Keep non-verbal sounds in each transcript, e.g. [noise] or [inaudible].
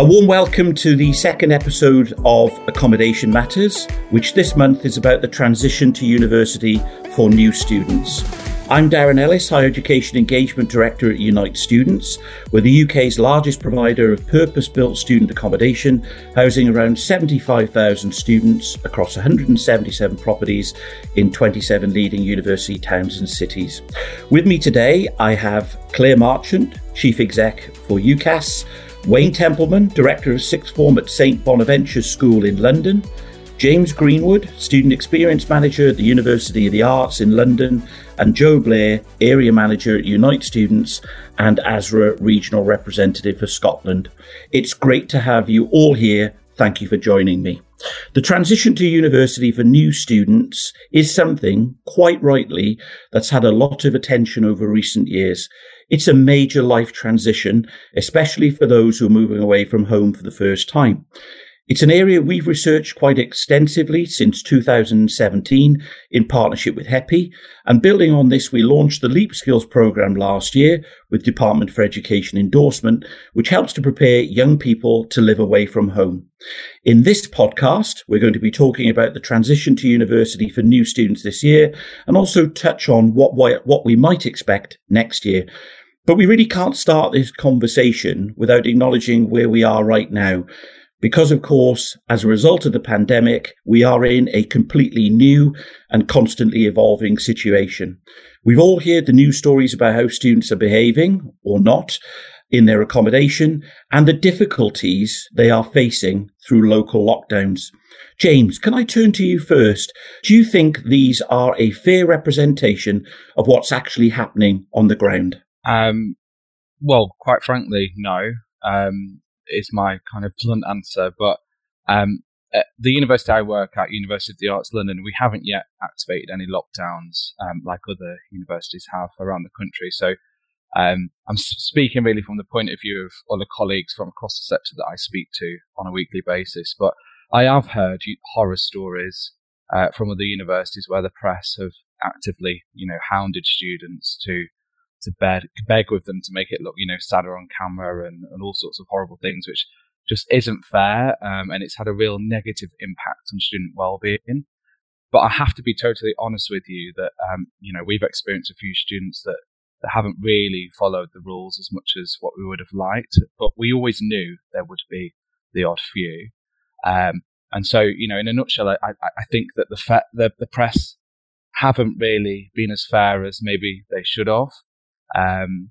A warm welcome to the second episode of Accommodation Matters, which this month is about the transition to university for new students. I'm Darren Ellis, Higher Education Engagement Director at Unite Students. We're the UK's largest provider of purpose built student accommodation, housing around 75,000 students across 177 properties in 27 leading university towns and cities. With me today, I have Claire Marchant, Chief Exec for UCAS, Wayne Templeman, Director of Sixth Form at St Bonaventure School in London, James Greenwood, Student Experience Manager at the University of the Arts in London, and Joe Blair, Area Manager at Unite Students and ASRA Regional Representative for Scotland. It's great to have you all here. Thank you for joining me. The transition to university for new students is something, quite rightly, that's had a lot of attention over recent years. It's a major life transition, especially for those who are moving away from home for the first time. It's an area we've researched quite extensively since 2017 in partnership with HEPI. And building on this, we launched the Leap Skills program last year with Department for Education endorsement, which helps to prepare young people to live away from home. In this podcast, we're going to be talking about the transition to university for new students this year and also touch on what, what we might expect next year. But we really can't start this conversation without acknowledging where we are right now. Because, of course, as a result of the pandemic, we are in a completely new and constantly evolving situation. We've all heard the news stories about how students are behaving or not in their accommodation and the difficulties they are facing through local lockdowns. James, can I turn to you first? Do you think these are a fair representation of what's actually happening on the ground? Um, well, quite frankly, no. Um, is my kind of blunt answer. But um, the university I work at, University of the Arts London, we haven't yet activated any lockdowns um, like other universities have around the country. So um, I'm speaking really from the point of view of other colleagues from across the sector that I speak to on a weekly basis. But I have heard horror stories uh, from other universities where the press have actively, you know, hounded students to to beg, beg with them to make it look, you know, sadder on camera and, and all sorts of horrible things, which just isn't fair. Um, and it's had a real negative impact on student well-being. But I have to be totally honest with you that, um, you know, we've experienced a few students that, that haven't really followed the rules as much as what we would have liked. But we always knew there would be the odd few. Um, and so, you know, in a nutshell, I, I think that the, fe- the, the press haven't really been as fair as maybe they should have. Um,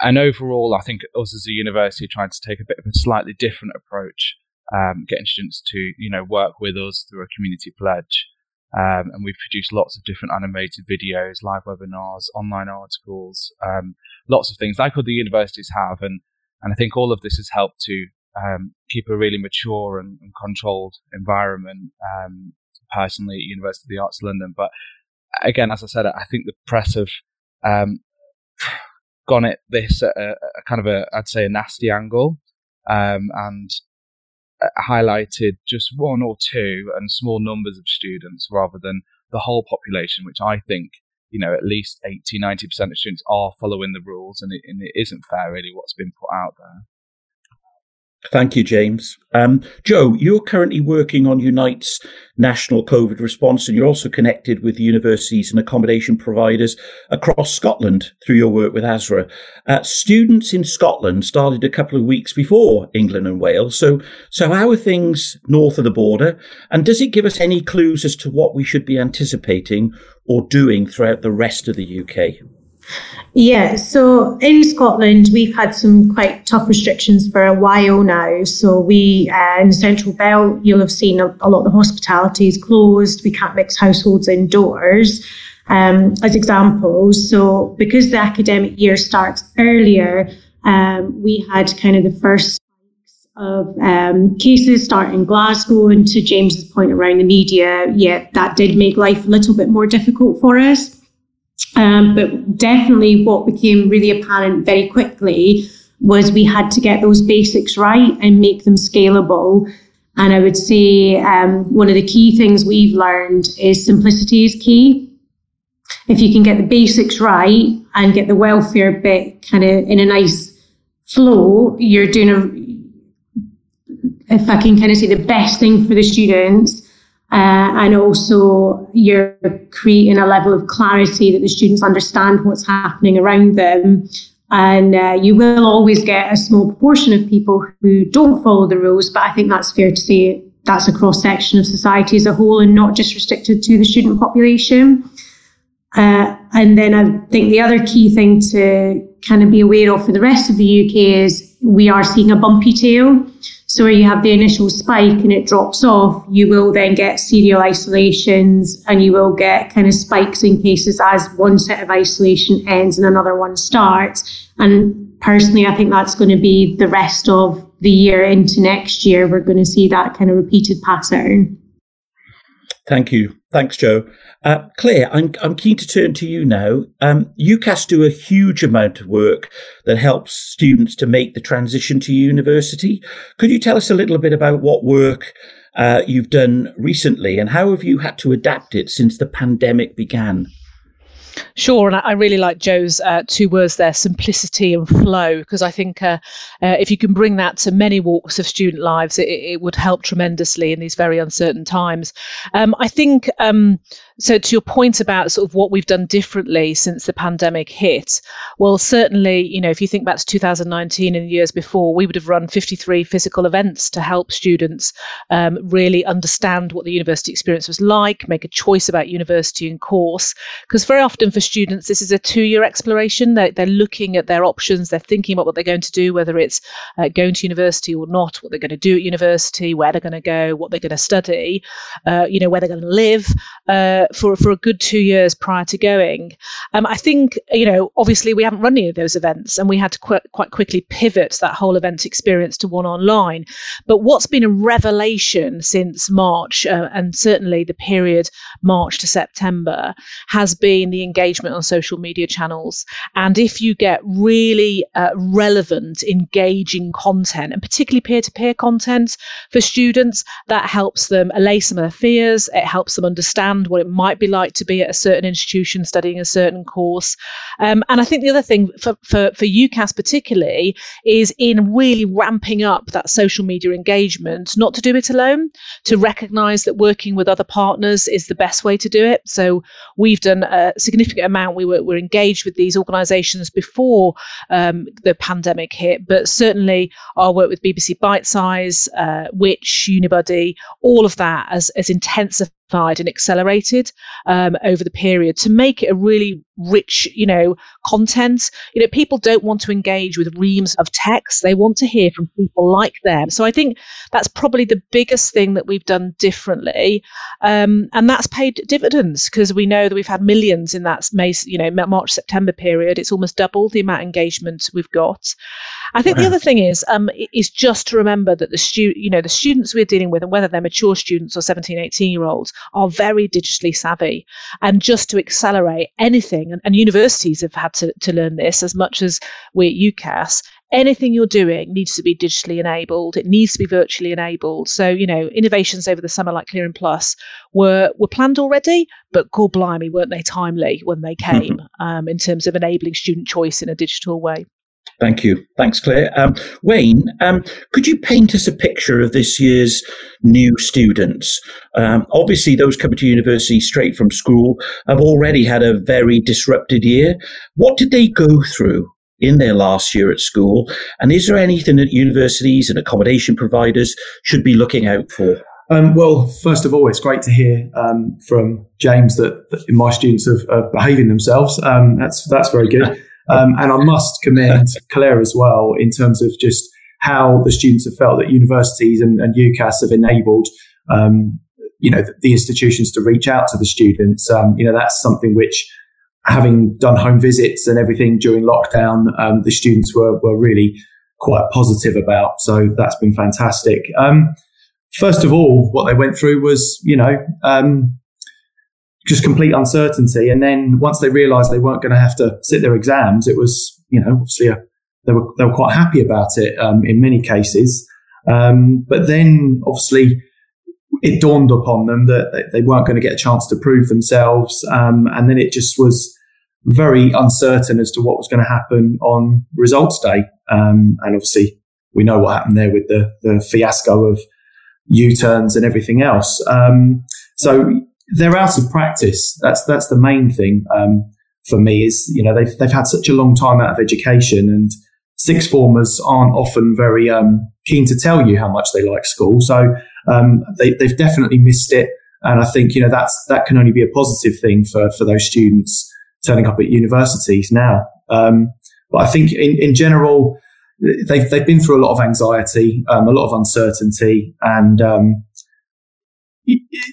and overall, I think us as a university are trying to take a bit of a slightly different approach, um, getting students to you know work with us through a community pledge. Um, and we've produced lots of different animated videos, live webinars, online articles, um, lots of things like other universities have. And, and I think all of this has helped to um, keep a really mature and, and controlled environment um, personally at University of the Arts London. But again, as I said, I think the press have um, gone at this at a, a, kind of a, I'd say, a nasty angle, um, and uh, highlighted just one or two and small numbers of students rather than the whole population, which I think, you know, at least 80, 90% of students are following the rules and it, and it isn't fair really what's been put out there. Thank you, James. Um, Joe, you're currently working on Unite's national COVID response, and you're also connected with universities and accommodation providers across Scotland through your work with ASRA. Uh, students in Scotland started a couple of weeks before England and Wales. So, so how are things north of the border? And does it give us any clues as to what we should be anticipating or doing throughout the rest of the UK? Yeah, so in Scotland, we've had some quite tough restrictions for a while now. So we, uh, in the Central Belt, you'll have seen a, a lot of the hospitality is closed. We can't mix households indoors. Um, as examples. So because the academic year starts earlier, um, we had kind of the first of um, cases start in Glasgow. And to James's point around the media, yeah, that did make life a little bit more difficult for us. Um, but definitely what became really apparent very quickly was we had to get those basics right and make them scalable. And I would say um, one of the key things we've learned is simplicity is key. If you can get the basics right and get the welfare bit kind of in a nice flow, you're doing a if I can kind of say the best thing for the students. Uh, and also, you're creating a level of clarity that the students understand what's happening around them. And uh, you will always get a small proportion of people who don't follow the rules, but I think that's fair to say that's a cross section of society as a whole and not just restricted to the student population. Uh, and then I think the other key thing to kind of be aware of for the rest of the UK is we are seeing a bumpy tail. So where you have the initial spike and it drops off, you will then get serial isolations and you will get kind of spikes in cases as one set of isolation ends and another one starts. And personally, I think that's going to be the rest of the year into next year. We're going to see that kind of repeated pattern. Thank you. Thanks, Joe. Uh, Claire, I'm, I'm keen to turn to you now. Um, UCAS do a huge amount of work that helps students to make the transition to university. Could you tell us a little bit about what work uh, you've done recently and how have you had to adapt it since the pandemic began? Sure, and I really like Joe's uh, two words there: simplicity and flow. Because I think uh, uh, if you can bring that to many walks of student lives, it, it, would help tremendously in these very uncertain times. Um, I think um, so to your point about sort of what we've done differently since the pandemic hit, well, certainly, you know, if you think back to 2019 and the years before, we would have run 53 physical events to help students um, really understand what the university experience was like, make a choice about university and course. Because very often for students, this is a two-year exploration. They're, they're looking at their options, they're thinking about what they're going to do, whether it's uh, going to university or not, what they're going to do at university, where they're going to go, what they're going to study, uh, you know, where they're going to live. Uh, for for a good two years prior to going. Um, I think you know, obviously, we haven't run any of those events, and we had to qu- quite quickly pivot that whole event experience to one online. But what's been a revelation since March, uh, and certainly the period March to September, has been the engagement on social media channels. And if you get really uh, relevant, engaging content, and particularly peer-to-peer content for students, that helps them allay some of their fears. It helps them understand what it might be like to be at a certain institution studying a certain course. Um, and I think the other thing for, for, for UCAS particularly is in really ramping up that social media engagement, not to do it alone, to recognize that working with other partners is the best way to do it. So we've done a significant amount. We were, were engaged with these organizations before um, the pandemic hit, but certainly our work with BBC Bitesize, uh, Which, Unibuddy, all of that has, has intensified and accelerated um, over the period to make it a really rich, you know, content. You know, people don't want to engage with reams of text. They want to hear from people like them. So I think that's probably the biggest thing that we've done differently. Um, and that's paid dividends because we know that we've had millions in that May, you know, March, September period. It's almost doubled the amount of engagement we've got. I think wow. the other thing is um, is just to remember that the stu- you know the students we're dealing with and whether they're mature students or 17 18 year olds are very digitally savvy and just to accelerate anything and, and universities have had to, to learn this as much as we at UCAS anything you're doing needs to be digitally enabled. It needs to be virtually enabled. So, you know, innovations over the summer like Clearing Plus were were planned already, but god blimey, weren't they timely when they came um, in terms of enabling student choice in a digital way. Thank you. Thanks, Claire. Um, Wayne, um, could you paint us a picture of this year's new students? Um, obviously, those coming to university straight from school have already had a very disrupted year. What did they go through in their last year at school? And is there anything that universities and accommodation providers should be looking out for? Um, well, first of all, it's great to hear um, from James that, that, my students are, are behaving themselves. Um, that's that's very good. [laughs] Um, and I must commend [laughs] Claire as well in terms of just how the students have felt that universities and, and UCAS have enabled, um, you know, the, the, institutions to reach out to the students. Um, you know, that's something which, having done home visits and everything during lockdown, um, the students were, were really quite positive about. So that's been fantastic. Um, first of all, what they went through was, you know, um, just complete uncertainty. And then once they realised they weren't going to have to sit their exams, it was, you know, obviously a, they were they were quite happy about it um, in many cases. Um, but then obviously it dawned upon them that they weren't going to get a chance to prove themselves, um, and then it just was very uncertain as to what was going to happen on results day. Um, and obviously we know what happened there with the, the fiasco of U-turns and everything else. Um, so they're out of practice. That's that's the main thing um, for me. Is you know they've they've had such a long time out of education, and sixth formers aren't often very um, keen to tell you how much they like school. So um, they, they've definitely missed it, and I think you know that's that can only be a positive thing for for those students turning up at universities now. Um, but I think in, in general, they've they've been through a lot of anxiety, um, a lot of uncertainty, and um,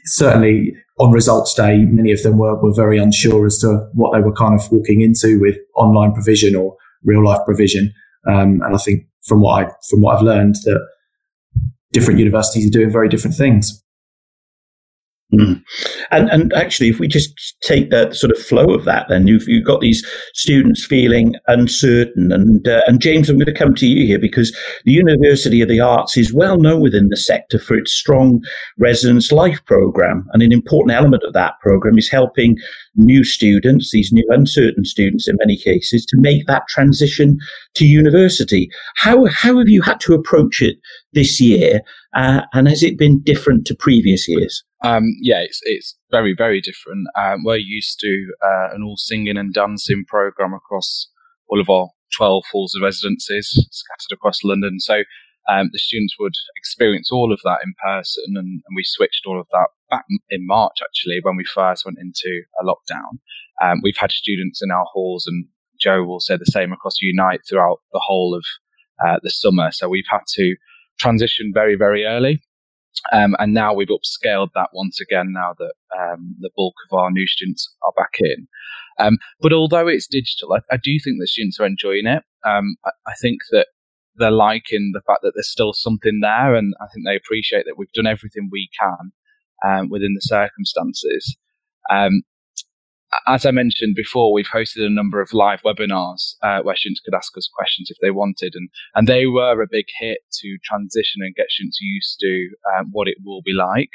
certainly on results day, many of them were, were very unsure as to what they were kind of walking into with online provision or real life provision. Um, and I think from what I from what I've learned that different universities are doing very different things. Mm. And and actually, if we just take the sort of flow of that, then you've you've got these students feeling uncertain, and uh, and James, I'm going to come to you here because the University of the Arts is well known within the sector for its strong residence life program, and an important element of that program is helping new students, these new uncertain students in many cases, to make that transition to university. How how have you had to approach it this year, uh, and has it been different to previous years? Um, yeah, it's it's very very different. Um, we're used to uh, an all singing and dancing program across all of our twelve halls of residences scattered across London. So um, the students would experience all of that in person, and, and, we switched all of that back in March actually when we first went into a lockdown. Um, we've had students in our halls, and Joe will say the same across Unite throughout the whole of uh, the summer. So we've had to transition very very early. Um, and now we've upscaled that once again now that um, the bulk of our new students are back in. Um, but although it's digital, I, I, do think the students are enjoying it. Um, I, I, think that they're liking the fact that there's still something there, and I think they appreciate that we've done everything we can um, within the circumstances. As I mentioned before, we've hosted a number of live webinars uh, where students could ask us questions if they wanted, and and they were a big hit to transition and get students used to um, what it will be like.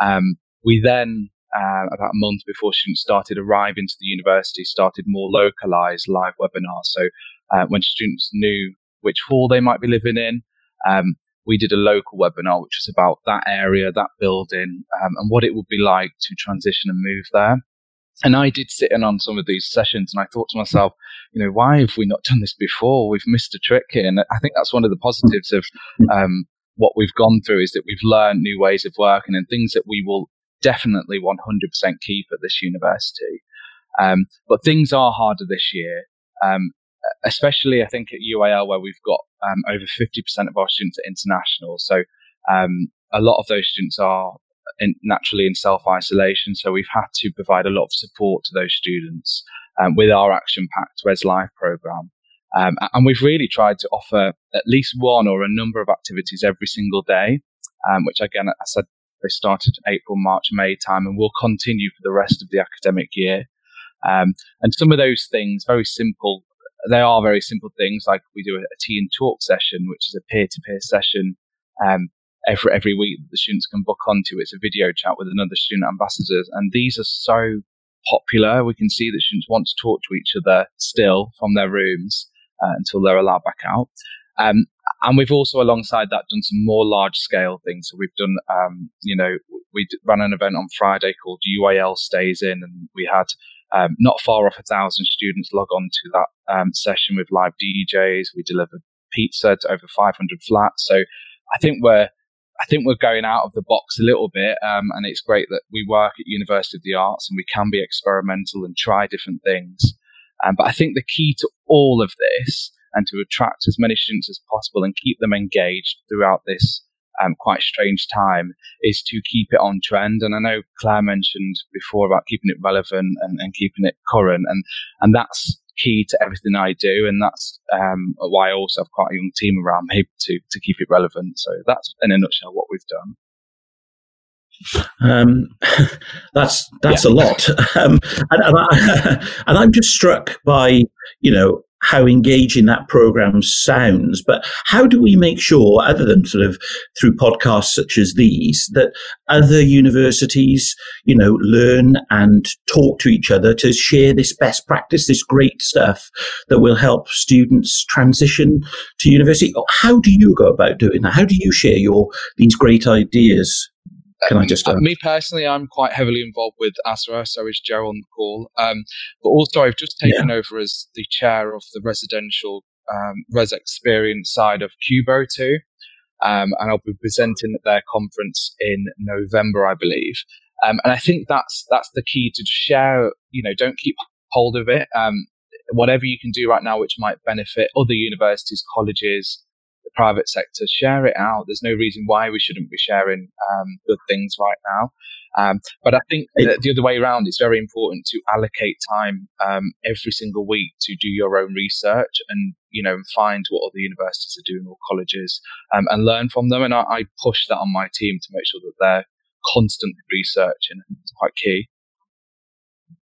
Um, we then, uh, about a month before students started arriving to the university, started more localized live webinars. So uh, when students knew which hall they might be living in, um, we did a local webinar which was about that area, that building, um, and what it would be like to transition and move there. And I did sit in on some of these sessions and I thought to myself, you know, why have we not done this before? We've missed a trick here. And I think that's one of the positives of um, what we've gone through is that we've learned new ways of working and things that we will definitely 100% keep at this university. Um, but things are harder this year, um, especially I think at UAL where we've got um, over 50% of our students are international. So um, a lot of those students are in, naturally in self isolation. So we've had to provide a lot of support to those students um, with our action packed Res Life program. Um, and we've really tried to offer at least one or a number of activities every single day, um, which again, I said they started April, March, May time and will continue for the rest of the academic year. Um, and some of those things, very simple, they are very simple things like we do a, tea and talk session, which is a peer to peer session um, every every week that the students can book onto. It's a video chat with another student ambassador, and these are so popular. We can see that students want to talk to each other still from their rooms uh, until they're allowed back out. Um, and we've also, alongside that, done some more large scale things. So we've done, um, you know, we ran an event on Friday called UAL Stays In, and we had um, not far off a thousand students log on to that um, session with live DJs. We delivered pizza to over 500 flats. So I think we're I think we're going out of the box a little bit, um, and it's great that we work at University of the Arts and we can be experimental and try different things. Um, but I think the key to all of this and to attract as many students as possible and keep them engaged throughout this um, quite strange time is to keep it on trend. And I know Claire mentioned before about keeping it relevant and, and keeping it current, and and that's key to everything I do, and that's um, why I also have quite a young team around me to to keep it relevant. So that's in a nutshell what we've done. Um, [laughs] that's that's yeah. a lot, [laughs] um, and, and, I, [laughs] and I'm just struck by you know how engaging that program sounds, but how do we make sure, other than sort of through podcasts such as these, that other universities, you know, learn and talk to each other to share this best practice, this great stuff that will help students transition to university? How do you go about doing that? How do you share your these great ideas? Can I just? Uh, me personally, I'm quite heavily involved with ASRA, so is Joe on the call. Um, but also, I've just taken yeah. over as the chair of the residential um, res experience side of Cubo too, um, and I'll be presenting at their conference in November, I believe. Um, and I think that's that's the key to share. You know, don't keep hold of it. Um, whatever you can do right now, which might benefit other universities, colleges, the private sector, share it out. There's no reason why we shouldn't be sharing um, good things right now. Um, but I think the other way around, it's very important to allocate time um, every single week to do your own research and you know find what other universities are doing or colleges um, and learn from them. And I, I push that on my team to make sure that they're constantly researching. It's quite key.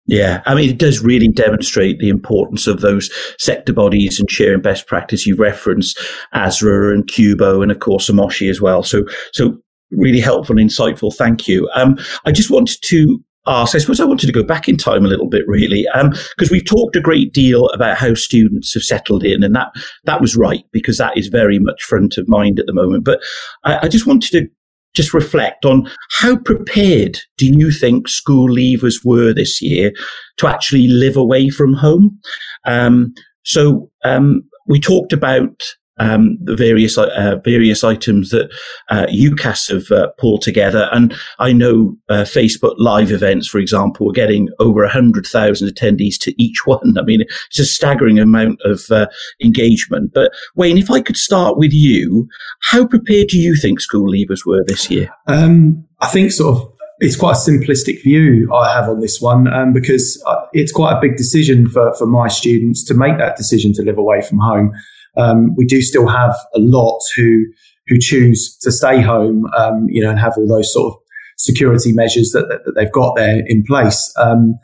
Yeah, I mean, it does really demonstrate the importance of those sector bodies and sharing best practice. You reference ASRA and Cubo and, of course, AMOSSHE as well. So, so really helpful and insightful. Thank you. Um, I just wanted to ask, I suppose I wanted to go back in time a little bit, really, because um, we've talked a great deal about how students have settled in, and that that was right because that is very much front of mind at the moment. But I, I just wanted to just reflect on how prepared do you think school leavers were this year to actually live away from home? Um, so um, we talked about um, the various uh, various items that uh, UCAS have uh, pulled together. And I know uh, Facebook Live events, for example, are getting over 100,000 attendees to each [laughs] one. I mean, it's a staggering amount of uh, engagement. But Wayne, if I could start with you, how prepared do you think school leavers were this year? Um, I think sort of it's quite a simplistic view I have on this one um, because uh, it's quite a big decision for, for my students to make that decision to live away from home. Um, we do still have a lot who who choose to stay home, um, you know, and have all those sort of security measures that, that, that they've got there in place. Um,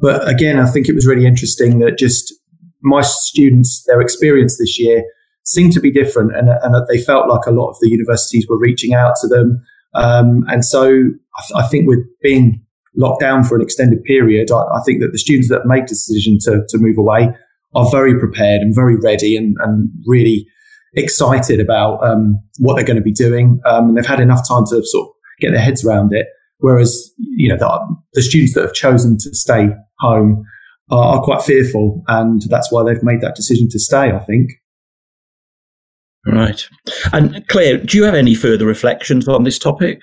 but again, I think it was really interesting that just my students, their experience this year seemed to be different, and, and they felt like a lot of the universities were reaching out to them. Um, and so I, th- I, think with being locked down for an extended period, I, I think that the students that made the decision to, to move away are very prepared and very ready and, and really excited about um, what they're going to be doing. Um, and they've had enough time to sort of get their heads around it. Whereas, you know, the, the students that have chosen to stay home are, are, quite fearful. And that's why they've made that decision to stay, I think. Right. And Claire, do you have any further reflections on this topic?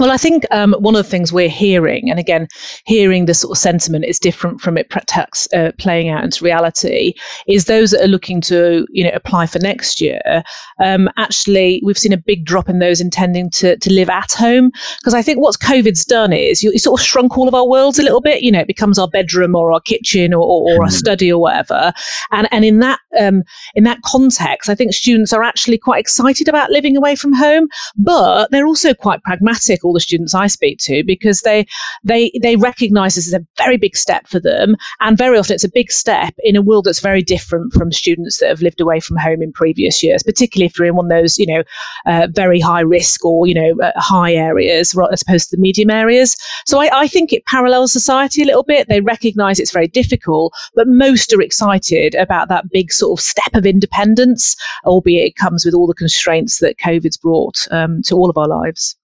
Well, I think um, one of the things we're hearing, and again, hearing the sort of sentiment is different from it perhaps uh, playing out into reality, is those that are looking to, you know, apply for next year. Um, actually, we've seen a big drop in those intending to, to live at home because I think what COVID's done is you, you, sort of shrunk all of our worlds a little bit. You know, it becomes our bedroom or our kitchen or, or, or mm. a study or whatever. And and in that um, in that context, I think students are actually quite excited about living away from home, but they're also quite pragmatic all the students I speak to because they they they recognise this as a very big step for them, and very often it's a big step in a world that's very different from students that have lived away from home in previous years, particularly if you're in one of those you know uh, very high risk or you know uh, high areas as opposed to the medium areas. So I, I think it parallels society a little bit. They recognise it's very difficult, but most are excited about that big sort of step of independence, albeit it comes with all the constraints that COVID's brought um, to all of our lives.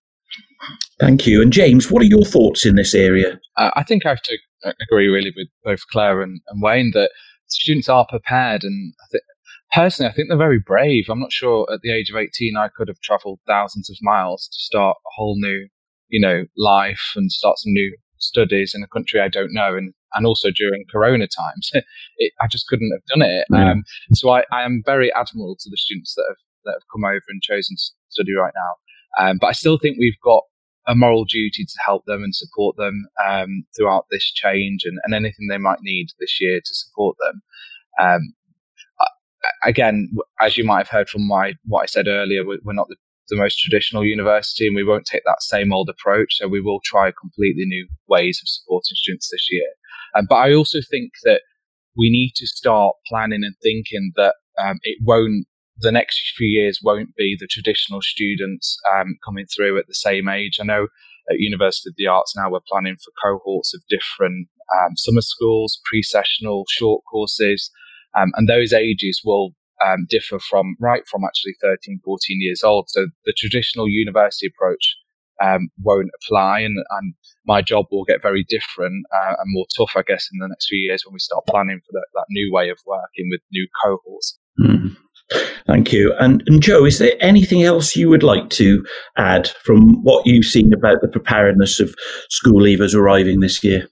Thank you. And James, what are your thoughts in this area? Uh, I think I have to agree really with both Claire and, and Wayne that students are prepared. And I th- personally, I think they're very brave. I'm not sure at the age of 18 I could have traveled thousands of miles to start a whole new, you know, life and start some new studies in a country I don't know. And, and also during Corona times, [laughs] it, I just couldn't have done it. Um, so I, I am very admirable to the students that have, that have come over and chosen to study right now. Um, but I still think we've got a moral duty to help them and support them um, throughout this change and, and, anything they might need this year to support them. Um, again, as you might have heard from my what I said earlier, we're not the, the, most traditional university, and we won't take that same old approach. So we will try completely new ways of supporting students this year. Um, but I also think that we need to start planning and thinking that um, it won't the next few years won't be the traditional students um, coming through at the same age. I know at University of the Arts now we're planning for cohorts of different um, summer schools, pre-sessional, short courses, um, and those ages will um, differ from right from actually 13, 14 years old. So the traditional university approach um, won't apply, and, and, my job will get very different uh, and more tough, I guess, in the next few years when we start planning for that, that new way of working with new cohorts. Mm. Thank you. And, and Joe, is there anything else you would like to add from what you've seen about the preparedness of school leavers arriving this year?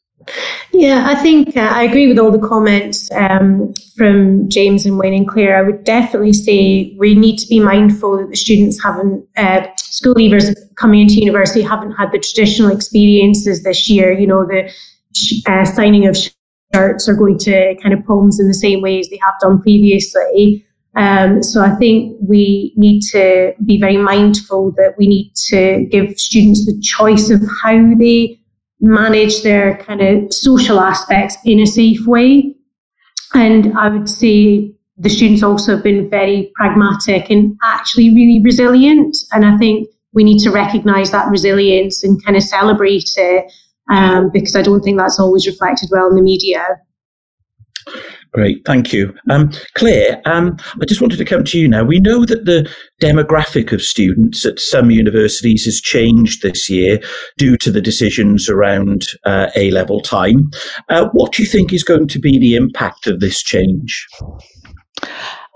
Yeah, I think uh, I agree with all the comments um, from James and Wayne and Claire. I would definitely say we need to be mindful that the students haven't, uh, school leavers coming into university haven't had the traditional experiences this year. You know, the uh, signing of shirts are going to kind of poems in the same way as they have done previously. Um, so I think we need to be very mindful that we need to give students the choice of how they manage their kind of social aspects in a safe way. And I would say the students also have been very pragmatic and actually really resilient. And I think we need to recognize that resilience and kind of celebrate it um, because I don't think that's always reflected well in the media. Great, thank you. Um, Claire, um, I just wanted to come to you now. We know that the demographic of students at some universities has changed this year due to the decisions around uh, A level time. Uh, what do you think is going to be the impact of this change?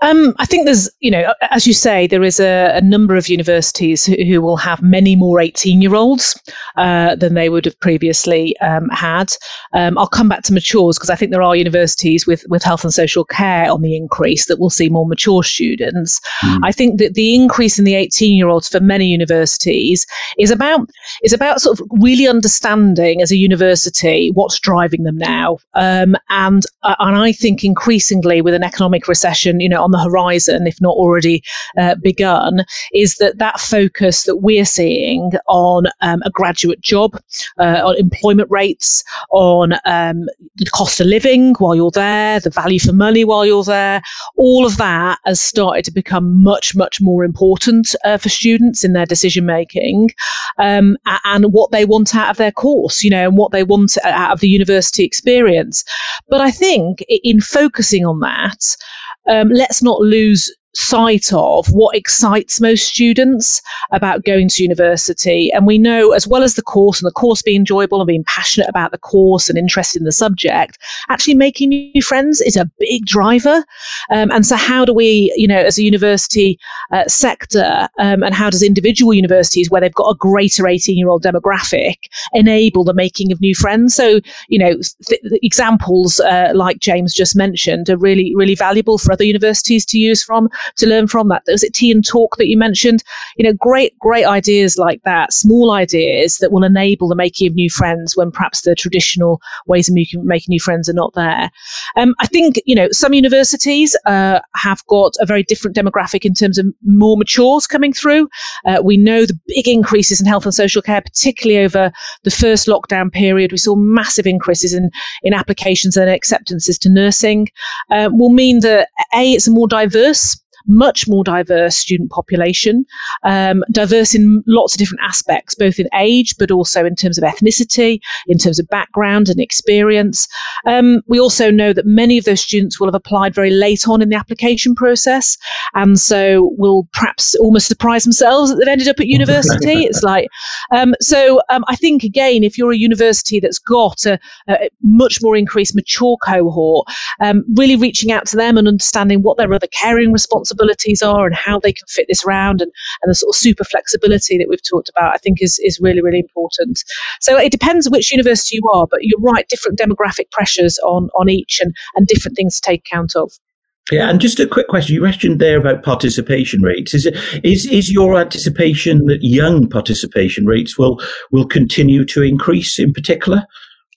Um, I think there's, you know, as you say, there is a, a number of universities who, who, will have many more 18 year olds uh, than they would have previously um, had. Um, I'll come back to matures because I think there are universities with, with health and social care on the increase that will see more mature students. Mm. I think that the increase in the 18 year olds for many universities is about is about sort of really understanding as a university what's driving them now. Um, and uh, and I think increasingly with an economic recession, you know, on the horizon, if not already uh, begun, is that that focus that we're seeing on um, a graduate job, uh, on employment rates, on um, the cost of living while you're there, the value for money while you're there, all of that has started to become much, much more important uh, for students in their decision making um, and what they want out of their course, you know, and what they want out of the university experience. But I think in focusing on that, um, let's not lose sight of what excites most students about going to university. And we know, as well as the course and the course being enjoyable and being passionate about the course and interested in the subject, actually making new friends is a big driver. Um, and so, how do we, you know, as a university uh, sector, um, and how does individual universities, where they've got a greater 18 year old demographic, enable the making of new friends? So, you know, th- examples uh, like James just mentioned are really, really valuable for other universities to use from to learn from that. Was it tea and talk that you mentioned? You know, great, great ideas like that, small ideas that will enable the making of new friends when perhaps the traditional ways of making, new friends are not there. Um, I think, you know, some universities uh, have got a very different demographic in terms of more matures coming through. Uh, we know the big increases in health and social care, particularly over the first lockdown period. We saw massive increases in, in applications and acceptances to nursing. Uh, will mean that A, it's a more diverse much more diverse student population, um, diverse in lots of different aspects, both in age, but also in terms of ethnicity, in terms of background and experience. Um, we also know that many of those students will have applied very late on in the application process, and so will perhaps almost surprise themselves that they've ended up at university. [laughs] it's like, um, so um, I think again, if you're a university that's got a, a much more increased mature cohort, um, really reaching out to them and understanding what their other caring responsibilities responsibilities are and how they can fit this around and, and the sort of super flexibility that we've talked about, I think is, is really, really important. So it depends which university you are, but you're right, different demographic pressures on, on each and, and different things to take account of. Yeah, and just a quick question. You mentioned there about participation rates. Is it is is your anticipation that young participation rates will will continue to increase in particular?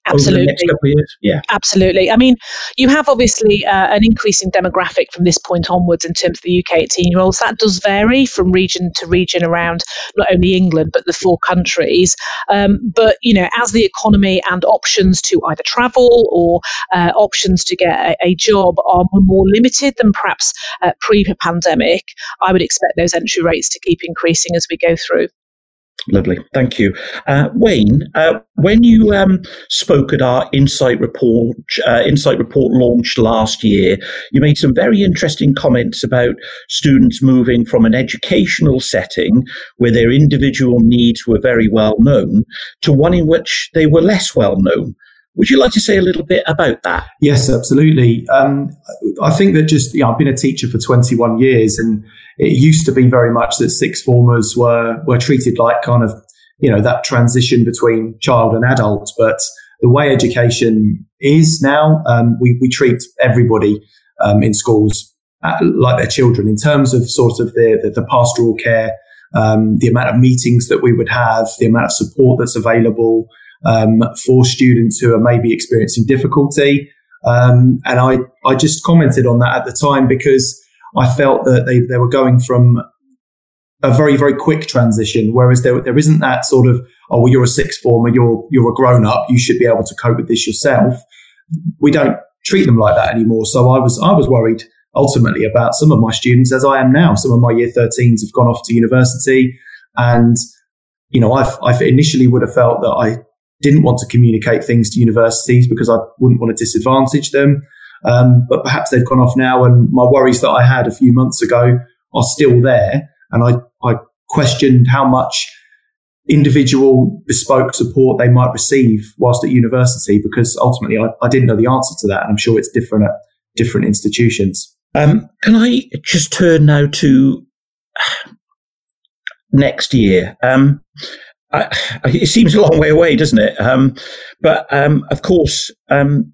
Absolutely. next couple of years? Yeah. Absolutely. I mean, you have obviously uh, an increasing demographic from this point onwards in terms of the UK 18 year olds. That does vary from region to region around not only England, but the four countries. Um, but, you know, as the economy and options to either travel or uh, options to get a, a, job are more limited than perhaps uh, pre pandemic, I would expect those entry rates to keep increasing as we go through. Lovely, thank you, uh, Wayne. Uh, when you um, spoke at our Insight report, uh, Insight report launched last year, you made some very interesting comments about students moving from an educational setting where their individual needs were very well known to one in which they were less well known. Would you like to say a little bit about that? Yes, absolutely. Um, I think that just, you know, I've been a teacher for 21 years and it used to be very much that sixth formers were, were treated like kind of, you know, that transition between child and adult. But the way education is now, um, we, we treat everybody um, in schools uh, like their children in terms of sort of the, the, the pastoral care, um, the amount of meetings that we would have, the amount of support that's available, um, for students who are maybe experiencing difficulty. Um, and I, I just commented on that at the time because I felt that they, they were going from a very, very quick transition, whereas there, there isn't that sort of, oh, well, you're a sixth former, you're, you're a grown up, you should be able to cope with this yourself. We don't treat them like that anymore. So I was, I was worried ultimately about some of my students as I am now. Some of my year 13s have gone off to university and, you know, I've, I've initially would have felt that I didn't want to communicate things to universities because I wouldn't want to disadvantage them. Um, but perhaps they've gone off now, and my worries that I had a few months ago are still there. And I, I questioned how much individual bespoke support they might receive whilst at university because ultimately I, I didn't know the answer to that. And I'm sure it's different at different institutions. Um, can I just turn now to next year? Um, I, it seems a long way away, doesn't it? Um, but um, of course, um,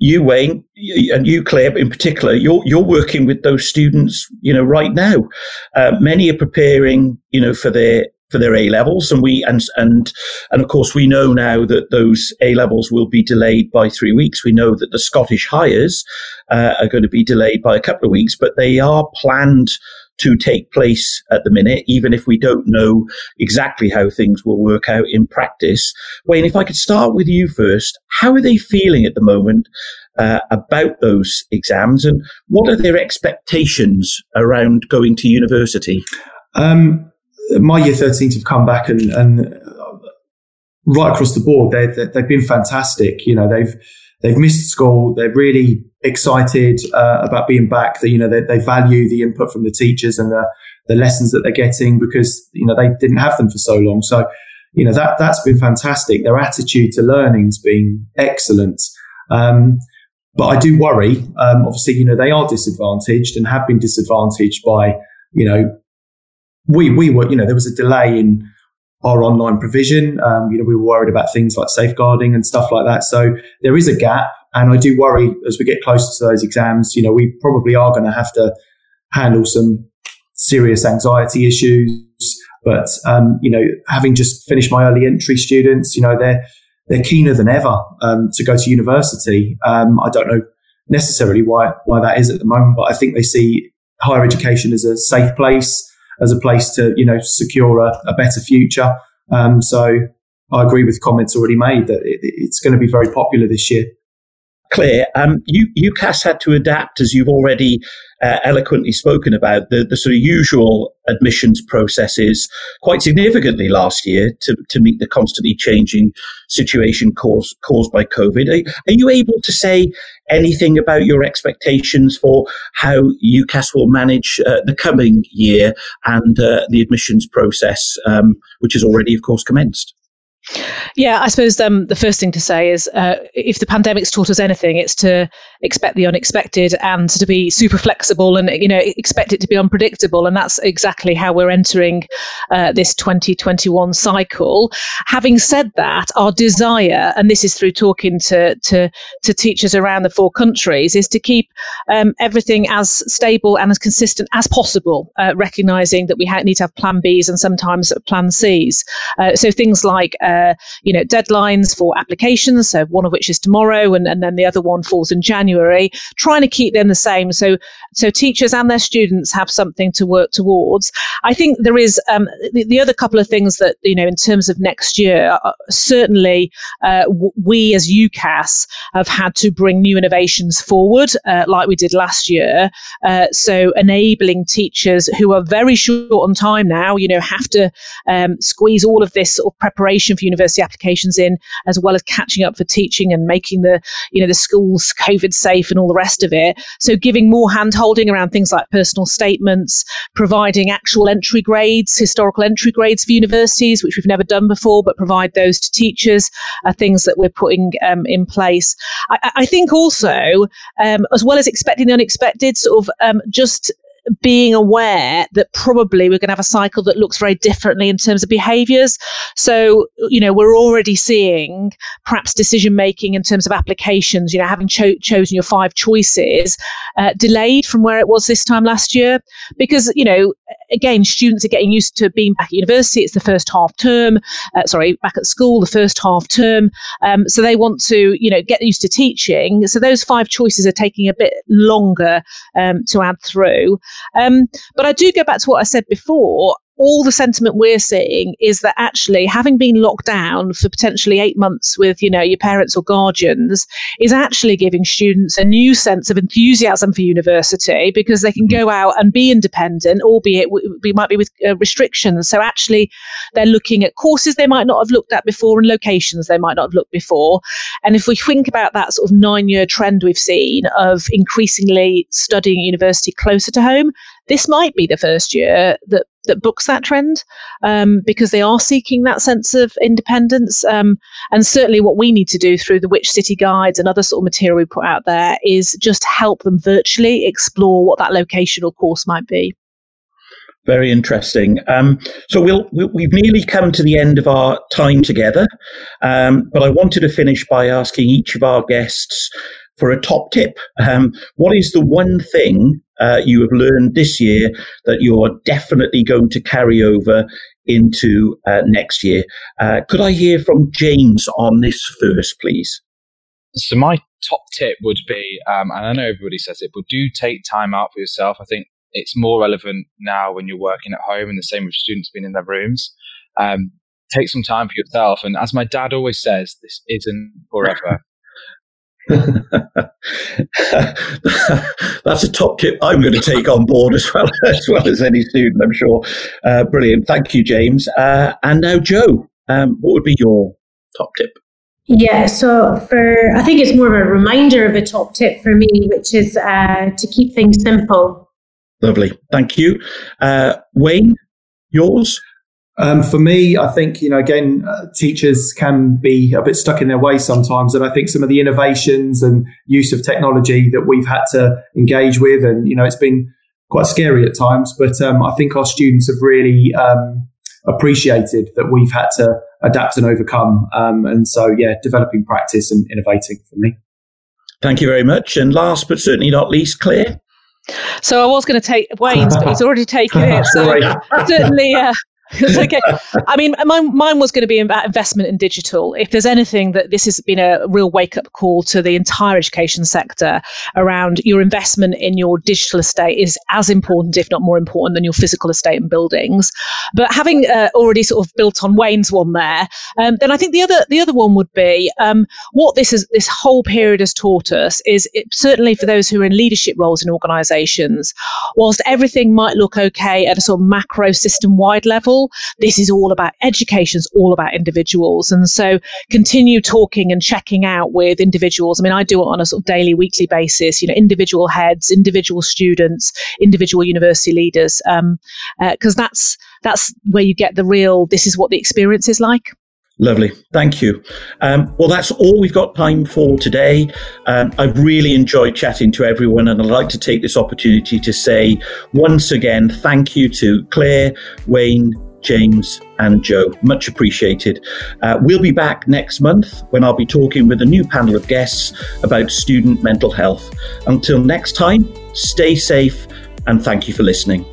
you, Wayne, and you, Claire, in particular, you're you're working with those students, you know, right now. Uh, many are preparing, you know, for their for their A levels, and we and and and of course we know now that those A levels will be delayed by three weeks. We know that the Scottish Highers uh, are going to be delayed by a couple of weeks, but they are planned to take place at the minute, even if we don't know exactly how things will work out in practice. Wayne, if I could start with you first, how are they feeling at the moment uh, about those exams and what are their expectations around going to university? Um, my year 13s have come back and, and right across the board, they, they've been fantastic. You know, they've, they've missed school. They're really excited uh, about being back. You know they, they, value the input from the teachers and the the lessons that they're getting because you know they didn't have them for so long. So you know that that's been fantastic. Their attitude to learning's been excellent. Um, but I do worry. Um, obviously, you know they are disadvantaged and have been disadvantaged by you know we we were you know there was a delay in our online provision. Um, you know, we were worried about things like safeguarding and stuff like that. So there is a gap. And I do worry as we get closer to those exams, you know, we probably are going to have to handle some serious anxiety issues. But, um, you know, having just finished my early entry students, you know, they're, they're keener than ever um, to go to university. Um, I don't know necessarily why, why that is at the moment, but I think they see higher education as a safe place as a place to, you know, secure a, a better future. Um, so I agree with comments already made that it, it's going to be very popular this year. Claire, um, you, UCAS had to adapt, as you've already uh, eloquently spoken about, the, the sort of usual admissions processes quite significantly last year to, to meet the constantly changing situation caused, caused by COVID. Are, are you able to say anything about your expectations for how UCAS will manage uh, the coming year and uh, the admissions process, um, which has already, of course, commenced? Yeah, I suppose um, the first thing to say is uh, if the pandemic's taught us anything, it's to expect the unexpected and to be super flexible and you know expect it to be unpredictable, and that's exactly how we're entering uh, this 2021 cycle. Having said that, our desire, and this is through talking to to, to teachers around the four countries, is to keep um, everything as stable and as consistent as possible, uh, recognizing that we ha- need to have Plan Bs and sometimes Plan Cs. Uh, so things like uh, uh, you know, deadlines for applications. So one of which is tomorrow, and, and then the other one falls in January. Trying to keep them the same, so so teachers and their students have something to work towards. I think there is um, the, the, other couple of things that you know in terms of next year. Uh, certainly, uh, w- we as UCAS have had to bring new innovations forward, uh, like we did last year. Uh, so enabling teachers who are very short on time now, you know, have to um, squeeze all of this sort of preparation university applications in, as well as catching up for teaching and making the, you know, the schools COVID safe and all the rest of it. So giving more hand holding around things like personal statements, providing actual entry grades, historical entry grades for universities, which we've never done before, but provide those to teachers, are things that we're putting um, in place. I, I think also, um, as well as expecting the unexpected, sort of um, just being aware that probably we're going to have a cycle that looks very differently in terms of behaviors. So, you know, we're already seeing perhaps decision making in terms of applications, you know, having cho- chosen your five choices uh, delayed from where it was this time last year. Because, you know, again, students are getting used to being back at university. It's the first half term, uh, sorry, back at school, the first half term. Um, so they want to, you know, get used to teaching. So those five choices are taking a bit longer um, to add through. Um, but I do go back to what I said before all the sentiment we're seeing is that actually having been locked down for potentially eight months with you know your parents or guardians is actually giving students a new sense of enthusiasm for university because they can mm-hmm. go out and be independent albeit we might be with uh, restrictions so actually they're looking at courses they might not have looked at before and locations they might not have looked before and if we think about that sort of nine year trend we've seen of increasingly studying university closer to home this might be the first year that that books that trend um, because they are seeking that sense of independence. Um, and certainly, what we need to do through the Which City Guides and other sort of material we put out there is just help them virtually explore what that location or course might be. Very interesting. Um, so we'll, we have nearly come to the end of our time together, um, but I wanted to finish by asking each of our guests for a top tip. Um, what is the one thing uh, you have learned this year that you're definitely going to carry over into uh, next year? Uh, could I hear from James on this first, please? So my top tip would be, um, and I know everybody says it, but do take time out for yourself. I think it's more relevant now when you're working at home, and the same with students being in their rooms. Um, take some time for yourself. And as my dad always says, this isn't forever. [laughs] That's a top tip I'm going to take on board as well [laughs] as well as any student, I'm sure. Uh, brilliant, thank you, James. Uh, and now, Joe, um, what would be your top tip? Yeah, so for I think it's more of a reminder of a top tip for me, which is uh, to keep things simple. Lovely, thank you, uh, Wayne. Yours. Um, for me, I think, you know, again, uh, teachers can be a bit stuck in their ways sometimes. And I think some of the innovations and use of technology that we've had to engage with, and, you know, it's been quite scary at times, but um, I think our students have really um, appreciated that we've had to adapt and overcome. Um, and so, yeah, developing practice and innovating for me. Thank you very much. And last but certainly not least, Claire. So I was going to take Wayne's, but he's already taken it. So [laughs] certainly, uh, [laughs] okay. I mean, mine, mine was going to be about investment in digital. If there's anything that this has been a real wake up call to the entire education sector around your investment in your digital estate is as important, if not more important, than your physical estate and buildings. But having uh, already sort of built on Wayne's one there, um, then I think the other the other one would be um, what this is this whole period has taught us is it, certainly for those who are in leadership roles in organisations, whilst everything might look okay at a sort of macro system wide level this is all about education, it's all about individuals. And so continue talking and checking out with individuals. I mean, I do it on a sort of daily, weekly basis, you know, individual heads, individual students, individual university leaders, because um, uh, that's that's where you get the real, this is what the experience is like. Lovely. Thank you. Um, well, that's all we've got time for today. Um, I've really enjoyed chatting to everyone, and I'd like to take this opportunity to say once again thank you to Claire, Wayne, James, and Joe. Much appreciated. Uh, we'll be back next month when I'll be talking with a new panel of guests about student mental health. Until next time, stay safe and thank you for listening.